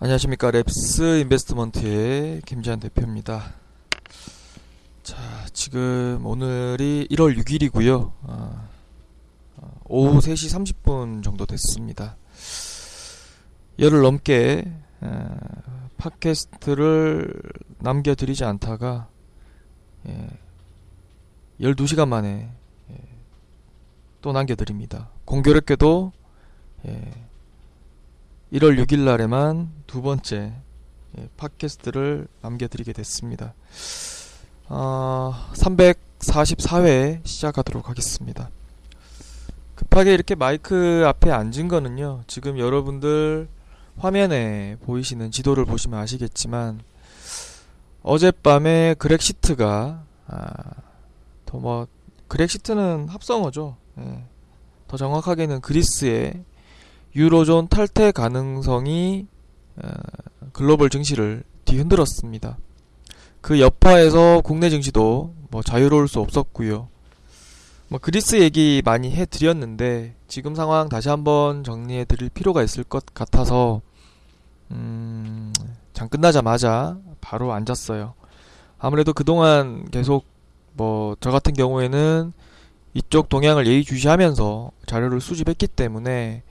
안녕하십니까 랩스 인베스트먼트의 김재한 대표입니다. 자 지금 오늘이 1월 6일이고요. 어, 어, 오후 3시 30분 정도 됐습니다. 열흘 넘게 에, 팟캐스트를 남겨드리지 않다가 예, 12시간 만에 예, 또 남겨드립니다. 공교롭게도 예, 1월 6일 날에만 두 번째 예, 팟캐스트를 남겨드리게 됐습니다. 어, 344회 시작하도록 하겠습니다. 급하게 이렇게 마이크 앞에 앉은 거는요, 지금 여러분들 화면에 보이시는 지도를 보시면 아시겠지만, 어젯밤에 그렉시트가, 아, 더 뭐, 그렉시트는 합성어죠. 예. 더 정확하게는 그리스의 유로존 탈퇴 가능성이 어, 글로벌 증시를 뒤흔들었습니다. 그 여파에서 국내 증시도 뭐 자유로울 수 없었고요. 뭐 그리스 얘기 많이 해드렸는데 지금 상황 다시 한번 정리해 드릴 필요가 있을 것 같아서 음, 장 끝나자마자 바로 앉았어요. 아무래도 그동안 계속 뭐 저 같은 경우에는 이쪽 동향을 예의주시하면서 자료를 수집했기 때문에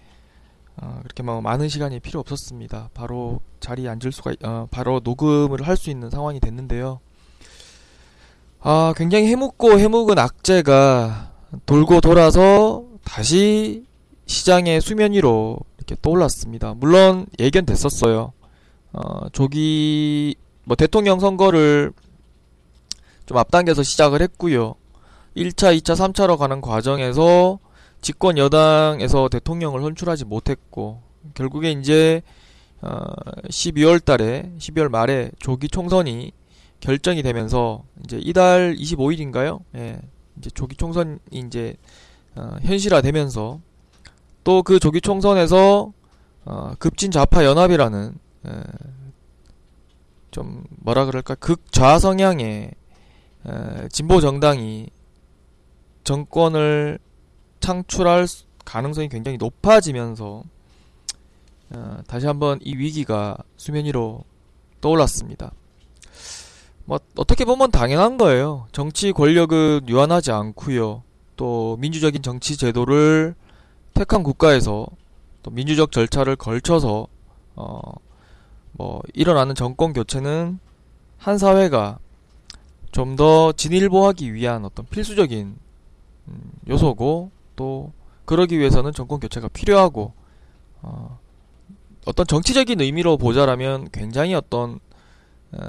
어, 그렇게 뭐 많은 시간이 필요 없었습니다. 바로 자리에 앉을 수가, 어, 바로 녹음을 할 수 있는 상황이 됐는데요. 아, 굉장히 해묵고 해묵은 악재가 돌고 돌아서 다시 시장의 수면 위로 이렇게 떠올랐습니다. 물론 예견됐었어요. 어, 조기, 뭐 대통령 선거를 좀 앞당겨서 시작을 했고요. 1차, 2차, 3차로 가는 과정에서 집권 여당에서 대통령을 선출하지 못했고 결국에 이제 어 12월 달에 12월 말에 조기 총선이 결정이 되면서 이제 이달 25일인가요? 예. 이제 조기 총선이 이제 어 현실화되면서 또 그 조기 총선에서 어 급진 좌파 연합이라는 예. 좀 뭐라 그럴까 극좌 성향의 에, 진보 정당이 정권을 창출할 가능성이 굉장히 높아지면서 어, 다시 한번 이 위기가 수면 위로 떠올랐습니다. 뭐 어떻게 보면 당연한 거예요. 정치 권력은 유한하지 않고요. 또 민주적인 정치 제도를 택한 국가에서 또 민주적 절차를 걸쳐서 어 뭐 일어나는 정권 교체는 한 사회가 좀 더 진일보하기 위한 어떤 필수적인 음, 요소고 또 그러기 위해서는 정권 교체가 필요하고 어, 어떤 정치적인 의미로 보자라면 굉장히 어떤 어,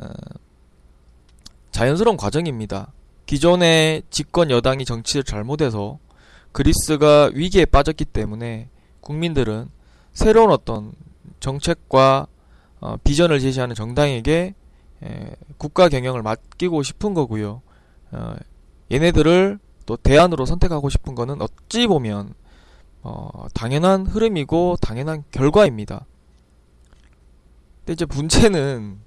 자연스러운 과정입니다. 기존의 집권 여당이 정치를 잘못해서 그리스가 위기에 빠졌기 때문에 국민들은 새로운 어떤 정책과 어, 비전을 제시하는 정당에게 에, 국가 경영을 맡기고 싶은 거고요. 어, 얘네들을 또 대안으로 선택하고 싶은 거는 어찌 보면 어, 당연한 흐름이고 당연한 결과입니다. 근데 이제 문제는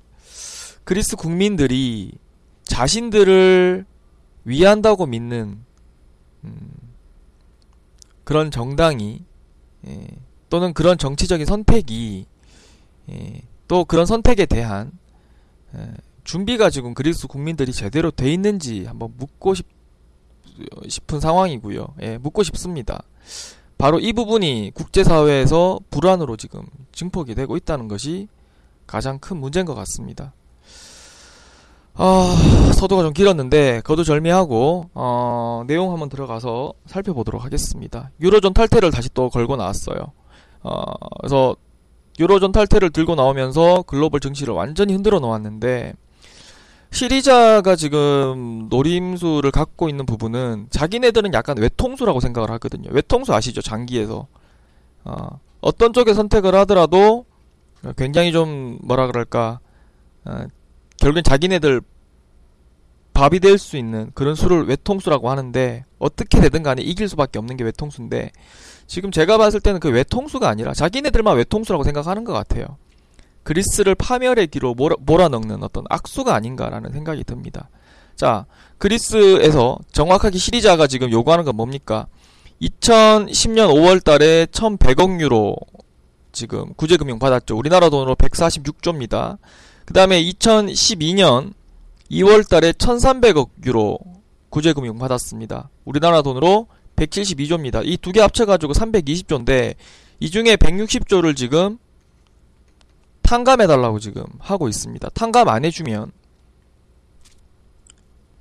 그리스 국민들이 자신들을 위한다고 믿는 음, 그런 정당이 예, 또는 그런 정치적인 선택이 예, 또 그런 선택에 대한 예, 준비가 지금 그리스 국민들이 제대로 돼 있는지 한번 묻고 싶 싶은 상황이고요. 예, 묻고 싶습니다. 바로 이 부분이 국제사회에서 불안으로 지금 증폭이 되고 있다는 것이 가장 큰 문제인 것 같습니다. 아, 서두가 좀 길었는데 거두절미하고 어, 내용 한번 들어가서 살펴보도록 하겠습니다. 유로존 탈퇴를 다시 또 걸고 나왔어요. 어, 그래서 유로존 탈퇴를 들고 나오면서 글로벌 증시를 완전히 흔들어 놓았는데 시리자가 지금 노림수를 갖고 있는 부분은 자기네들은 약간 외통수라고 생각을 하거든요. 외통수 아시죠? 장기에서. 어, 어떤 쪽에 선택을 하더라도 굉장히 좀 뭐라 그럴까 어, 결국엔 자기네들 밥이 될 수 있는 그런 수를 외통수라고 하는데 어떻게 되든 간에 이길 수밖에 없는 게 외통수인데 지금 제가 봤을 때는 그 외통수가 아니라 자기네들만 외통수라고 생각하는 것 같아요. 그리스를 파멸의 기로 몰아, 몰아넣는 어떤 악수가 아닌가라는 생각이 듭니다. 자, 그리스에서 정확하게 시리자가 지금 요구하는 건 뭡니까? 2010년 5월 달에 1100억 유로 지금 구제금융 받았죠. 우리나라 돈으로 146조입니다. 그 다음에 2012년 2월 달에 1300억 유로 구제금융 받았습니다. 우리나라 돈으로 172조입니다. 이 두 개 합쳐가지고 320조인데 이 중에 160조를 지금 탕감해달라고 지금 하고 있습니다. 탕감 안 해주면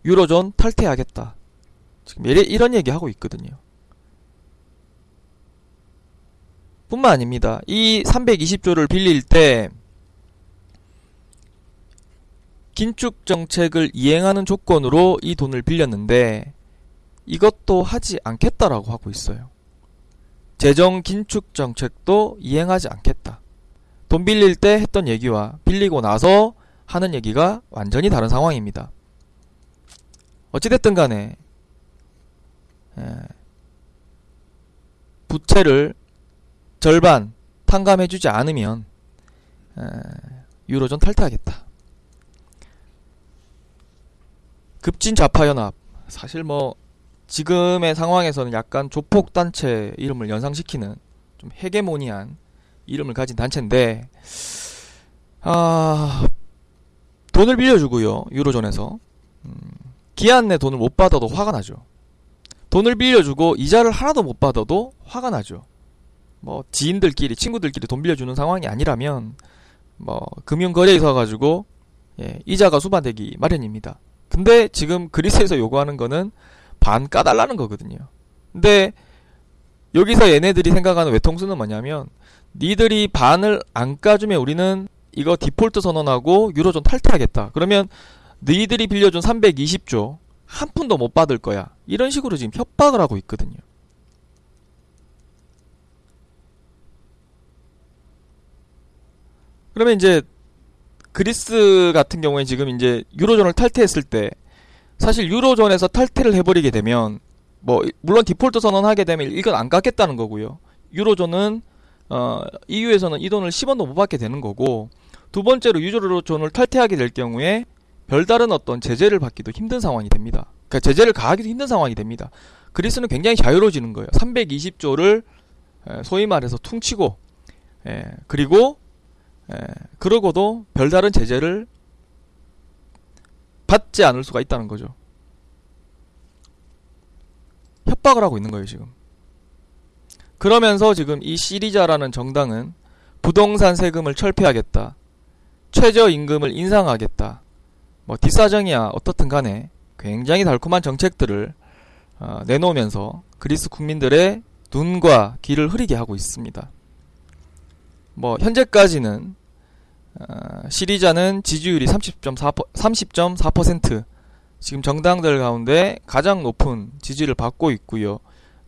유로존 탈퇴하겠다. 지금 이런 얘기 하고 있거든요. 뿐만 아닙니다. 이 320조를 빌릴 때 긴축 정책을 이행하는 조건으로 이 돈을 빌렸는데 이것도 하지 않겠다라고 하고 있어요. 재정 긴축 정책도 이행하지 않겠다. 돈 빌릴 때 했던 얘기와 빌리고 나서 하는 얘기가 완전히 다른 상황입니다. 어찌됐든 간에 부채를 절반 탕감해주지 않으면 유로존 탈퇴하겠다. 급진 좌파연합 사실 뭐 지금의 상황에서는 약간 조폭 단체 이름을 연상시키는 좀 헤게모니한 이름을 가진 단체인데 아 돈을 빌려주고요 유로존에서. 음, 기한 내 돈을 못 받아도 화가 나죠. 돈을 빌려주고 이자를 하나도 못 받아도 화가 나죠. 뭐 지인들끼리 친구들끼리 돈 빌려주는 상황이 아니라면 뭐 금융거래에 있어 가지고 예, 이자가 수반되기 마련입니다. 근데 지금 그리스에서 요구하는 거는 반 까달라는 거거든요. 근데 여기서 얘네들이 생각하는 외통수는 뭐냐면 니들이 반을 안 까주면 우리는 이거 디폴트 선언하고 유로존 탈퇴하겠다. 그러면 니들이 빌려준 320조 한 푼도 못 받을 거야. 이런 식으로 지금 협박을 하고 있거든요. 그러면 이제 그리스 같은 경우에 지금 이제 유로존을 탈퇴했을 때 사실 유로존에서 탈퇴를 해버리게 되면 뭐 물론 디폴트 선언하게 되면 이건 안 갚겠다는 거고요. 유로존은 어 EU에서는 이 돈을 10원도 못 받게 되는 거고 두 번째로 유로존을 탈퇴하게 될 경우에 별다른 어떤 제재를 받기도 힘든 상황이 됩니다. 그러니까 제재를 가하기도 힘든 상황이 됩니다. 그리스는 굉장히 자유로워지는 거예요. 320조를 소위 말해서 퉁치고 예, 그리고 예, 그러고도 별다른 제재를 받지 않을 수가 있다는 거죠. 협박을 하고 있는 거예요, 지금. 그러면서 지금 이 시리자라는 정당은 부동산 세금을 철폐하겠다. 최저임금을 인상하겠다. 뭐 뒷사정이야 어떻든 간에 굉장히 달콤한 정책들을 어, 내놓으면서 그리스 국민들의 눈과 귀를 흐리게 하고 있습니다. 뭐 현재까지는 어, 시리자는 지지율이 30.4% 30.4% 지금 정당들 가운데 가장 높은 지지를 받고 있고요.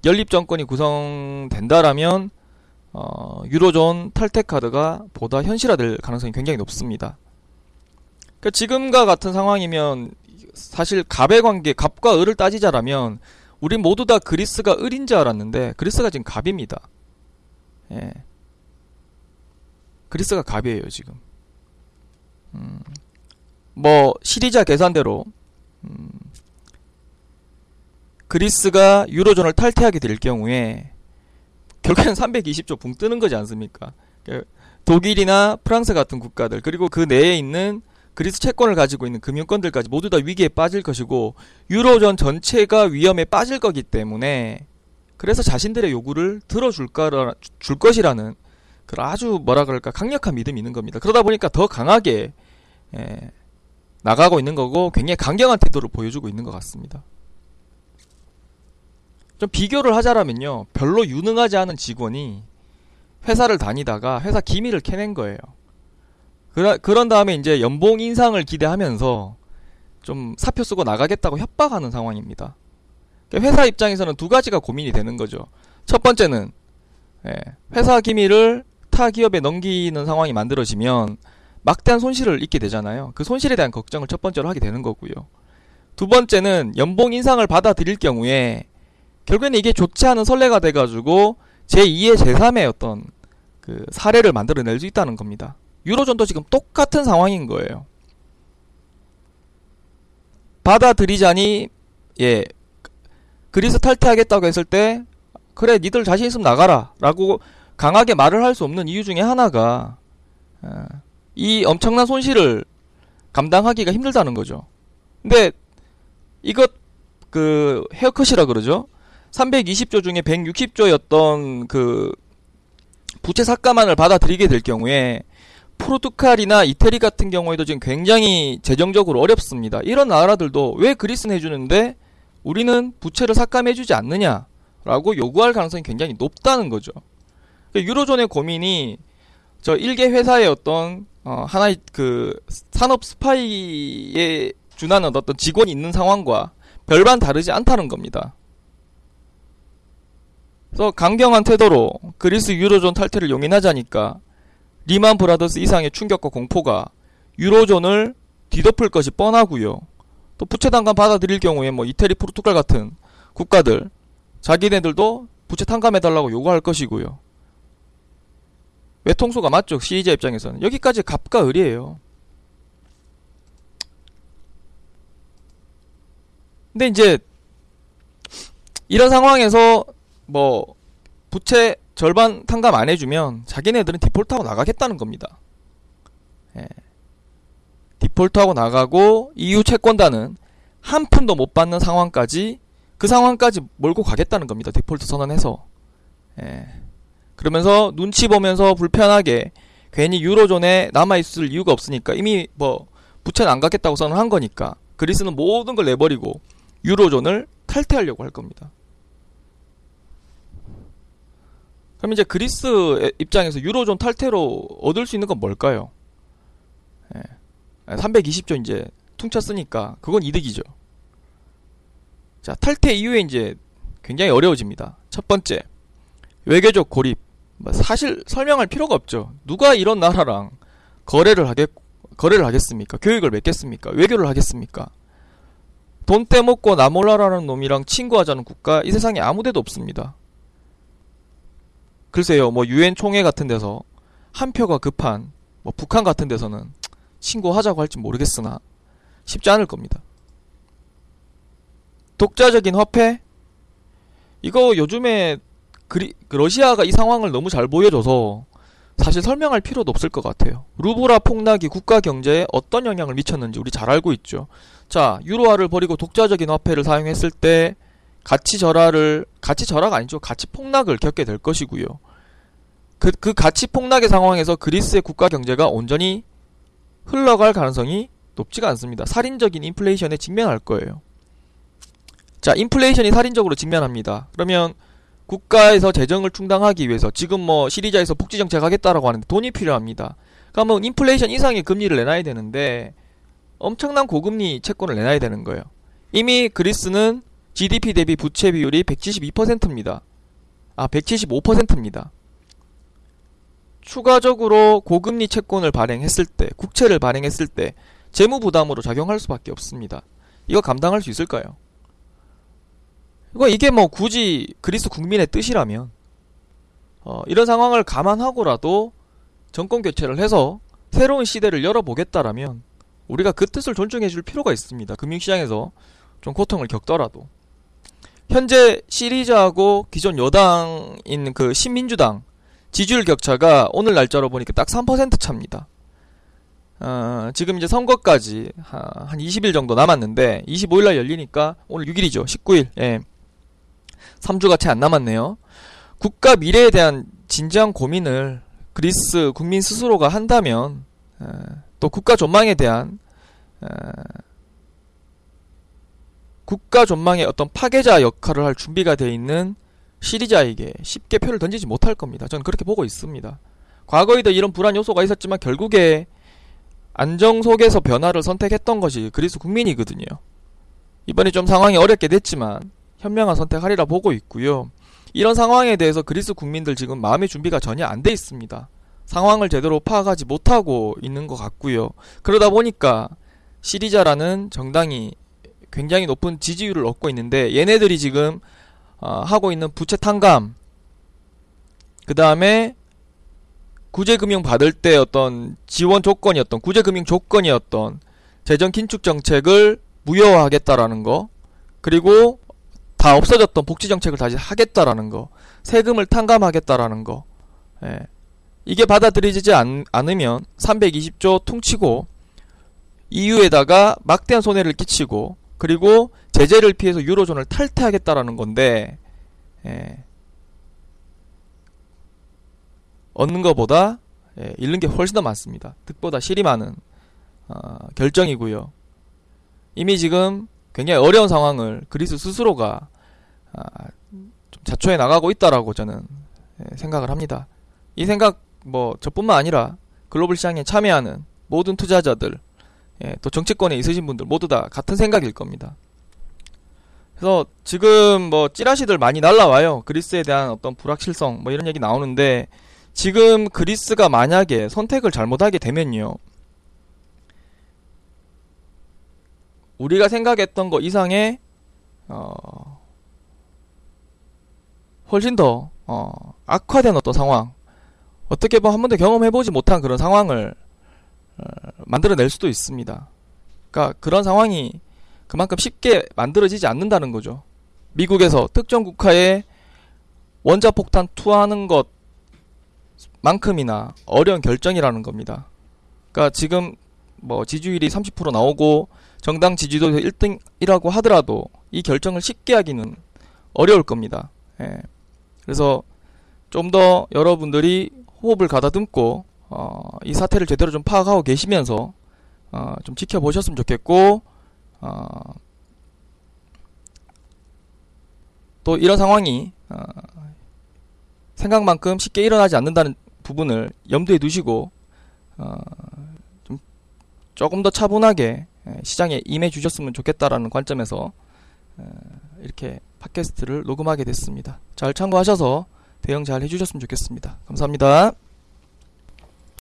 연립 정권이 구성된다라면 어, 유로존 탈퇴 카드가 보다 현실화될 가능성이 굉장히 높습니다. 그러니까 지금과 같은 상황이면 사실 갑의 관계, 갑과 을을 따지자라면 우리 모두 다 그리스가 을인 줄 알았는데 그리스가 지금 갑입니다. 예. 그리스가 갑이에요 지금. 음, 뭐 시리자 계산대로 음, 그리스가 유로존을 탈퇴하게 될 경우에 결국엔 320조 붕 뜨는 거지 않습니까? 그러니까 독일이나 프랑스 같은 국가들 그리고 그 내에 있는 그리스 채권을 가지고 있는 금융권들까지 모두 다 위기에 빠질 것이고 유로존 전체가 위험에 빠질 거기 때문에 그래서 자신들의 요구를 들어줄 줄 것이라는 그 아주 뭐라 그럴까 강력한 믿음이 있는 겁니다. 그러다 보니까 더 강하게 예, 나가고 있는 거고 굉장히 강경한 태도를 보여주고 있는 것 같습니다. 좀 비교를 하자라면요. 별로 유능하지 않은 직원이 회사를 다니다가 회사 기밀을 캐낸 거예요. 그러, 그런 다음에 이제 연봉 인상을 기대하면서 좀 사표 쓰고 나가겠다고 협박하는 상황입니다. 그러니까 회사 입장에서는 두 가지가 고민이 되는 거죠. 첫 번째는 예, 회사 기밀을 타 기업에 넘기는 상황이 만들어지면 막대한 손실을 입게 되잖아요. 그 손실에 대한 걱정을 첫 번째로 하게 되는 거고요. 두두 번째는 연봉 인상을 받아들일 경우에 결국에는 이게 좋지 않은 선례가 돼가지고 제2의 제3의 어떤 그 사례를 만들어낼 수 있다는 겁니다. 유로존도 지금 똑같은 상황인 거예요. 받아들이자니 예 그리스 탈퇴하겠다고 했을 때 그래 니들 자신 있으면 나가라라고 강하게 말을 할 수 없는 이유 중에 하나가 어, 이 엄청난 손실을 감당하기가 힘들다는 거죠. 근데 이것 그 헤어컷이라 그러죠. 320조 중에 160조였던 그 부채 삭감안을 받아들이게 될 경우에 포르투갈이나 이태리 같은 경우에도 지금 굉장히 재정적으로 어렵습니다. 이런 나라들도 왜 그리스는 해주는데 우리는 부채를 삭감해주지 않느냐라고 요구할 가능성이 굉장히 높다는 거죠. 그러니까 유로존의 고민이 저 일개 회사의 어떤 어 하나의 그 산업 스파이에 준하는 어떤 직원이 있는 상황과 별반 다르지 않다는 겁니다. 그래서 강경한 태도로 그리스 유로존 탈퇴를 용인하자니까 리만 브라더스 이상의 충격과 공포가 유로존을 뒤덮을 것이 뻔하고요. 또 부채 단감 받아들일 경우에 뭐 이태리, 포르투갈 같은 국가들 자기네들도 부채 탕감해달라고 요구할 것이고요. 외통수가 맞죠. 시의자 입장에서는. 여기까지 갑과 을이에요. 근데 이제 이런 상황에서 뭐 부채 절반 탕감 안 해주면 자기네들은 디폴트하고 나가겠다는 겁니다. 예. 디폴트하고 나가고 EU 채권단은 한 푼도 못 받는 상황까지 그 상황까지 몰고 가겠다는 겁니다. 디폴트 선언해서. 예. 그러면서 눈치 보면서 불편하게 괜히 유로존에 남아있을 이유가 없으니까 이미 뭐 부채는 안 갚겠다고 선언한 거니까 그리스는 모든 걸 내버리고 유로존을 탈퇴하려고 할 겁니다. 그럼 이제 그리스 입장에서 유로존 탈퇴로 얻을 수 있는 건 뭘까요? 예. 320조 이제 퉁쳤으니까 그건 이득이죠. 자, 탈퇴 이후에 이제 굉장히 어려워집니다. 첫 번째, 외교적 고립. 뭐 사실 설명할 필요가 없죠. 누가 이런 나라랑 거래를 하겠, 거래를 하겠습니까? 교육을 맺겠습니까? 외교를 하겠습니까? 돈 떼먹고 나몰라라는 놈이랑 친구하자는 국가 이 세상에 아무데도 없습니다. 글쎄요, 뭐 유엔 총회 같은 데서 한 표가 급한 뭐 북한 같은 데서는 친구하자고 할지 모르겠으나 쉽지 않을 겁니다. 독자적인 화폐? 이거 요즘에 그리, 그 러시아가 이 상황을 너무 잘 보여줘서 사실 설명할 필요도 없을 것 같아요. 루브라 폭락이 국가 경제에 어떤 영향을 미쳤는지 우리 잘 알고 있죠. 자, 유로화를 버리고 독자적인 화폐를 사용했을 때 가치 절하를 가치 절하가 아니죠. 가치 폭락을 겪게 될 것이고요. 그, 그 가치 폭락의 상황에서 그리스의 국가 경제가 온전히 흘러갈 가능성이 높지가 않습니다. 살인적인 인플레이션에 직면할 거예요. 자, 인플레이션이 살인적으로 직면합니다. 그러면 국가에서 재정을 충당하기 위해서 지금 뭐 시리자에서 복지 정책 하겠다라고 하는데 돈이 필요합니다. 그러면 인플레이션 이상의 금리를 내놔야 되는데 엄청난 고금리 채권을 내놔야 되는 거예요. 이미 그리스는 GDP 대비 부채 비율이 172%입니다. 아, 175%입니다. 추가적으로 고금리 채권을 발행했을 때, 국채를 발행했을 때 재무 부담으로 작용할 수밖에 없습니다. 이거 감당할 수 있을까요? 이거 이게 뭐 굳이 그리스 국민의 뜻이라면 어, 이런 상황을 감안하고라도 정권 교체를 해서 새로운 시대를 열어보겠다라면 우리가 그 뜻을 존중해 줄 필요가 있습니다. 금융시장에서 좀 고통을 겪더라도. 현재 시리자하고 기존 여당인 그 신민주당 지지율 격차가 오늘 날짜로 보니까 딱 3% 차입니다. 어, 지금 이제 선거까지 한 20일 정도 남았는데 25일 날 열리니까 오늘 6일이죠. 19일. 예. 3주가 채 안 남았네요. 국가 미래에 대한 진지한 고민을 그리스 국민 스스로가 한다면 어, 또 국가 전망에 대한 어, 국가 전망의 어떤 파괴자 역할을 할 준비가 되어 있는 시리자에게 쉽게 표를 던지지 못할 겁니다. 저는 그렇게 보고 있습니다. 과거에도 이런 불안 요소가 있었지만 결국에 안정 속에서 변화를 선택했던 것이 그리스 국민이거든요. 이번에 좀 상황이 어렵게 됐지만 현명한 선택하리라 보고 있고요. 이런 상황에 대해서 그리스 국민들 지금 마음의 준비가 전혀 안 돼 있습니다. 상황을 제대로 파악하지 못하고 있는 것 같고요. 그러다 보니까 시리자라는 정당이 굉장히 높은 지지율을 얻고 있는데 얘네들이 지금 어, 하고 있는 부채 탕감 그 다음에 구제금융 받을 때 어떤 지원 조건이었던 구제금융 조건이었던 재정 긴축 정책을 무효화하겠다라는 거 그리고 다 없어졌던 복지 정책을 다시 하겠다라는 거 세금을 탕감하겠다라는 거 예. 이게 받아들여지지 않, 않으면 320조 퉁치고 EU에다가 막대한 손해를 끼치고 그리고 제재를 피해서 유로존을 탈퇴하겠다라는 건데 예. 얻는 것보다 예, 잃는 게 훨씬 더 많습니다. 득보다 실이 많은 어, 결정이고요. 이미 지금 굉장히 어려운 상황을 그리스 스스로가 아, 좀 자초해 나가고 있다라고 저는 예, 생각을 합니다. 이 생각 뭐 저뿐만 아니라 글로벌 시장에 참여하는 모든 투자자들 예, 또 정치권에 있으신 분들 모두 다 같은 생각일 겁니다. 그래서 지금 뭐 찌라시들 많이 날라와요. 그리스에 대한 어떤 불확실성 뭐 이런 얘기 나오는데 지금 그리스가 만약에 선택을 잘못하게 되면요. 우리가 생각했던 거 이상의 어 훨씬 더 어, 악화된 어떤 상황 어떻게 보면 한 번도 경험해보지 못한 그런 상황을 어, 만들어낼 수도 있습니다. 그러니까 그런 상황이 그만큼 쉽게 만들어지지 않는다는 거죠. 미국에서 특정 국가에 원자폭탄 투하하는 것만큼이나 어려운 결정이라는 겁니다. 그러니까 지금 뭐 지지율이 30% 나오고 정당 지지도 1등이라고 하더라도 이 결정을 쉽게 하기는 어려울 겁니다. 예. 그래서 좀 더 여러분들이 호흡을 가다듬고 어, 이 사태를 제대로 좀 파악하고 계시면서 어, 좀 지켜보셨으면 좋겠고 어, 또 이런 상황이 어, 생각만큼 쉽게 일어나지 않는다는 부분을 염두에 두시고 어, 좀 조금 더 차분하게 예, 시장에 임해 주셨으면 좋겠다라는 관점에서 어, 이렇게 팟캐스트를 녹음하게 됐습니다. 잘 참고하셔서 대응 잘 해주셨으면 좋겠습니다. 감사합니다.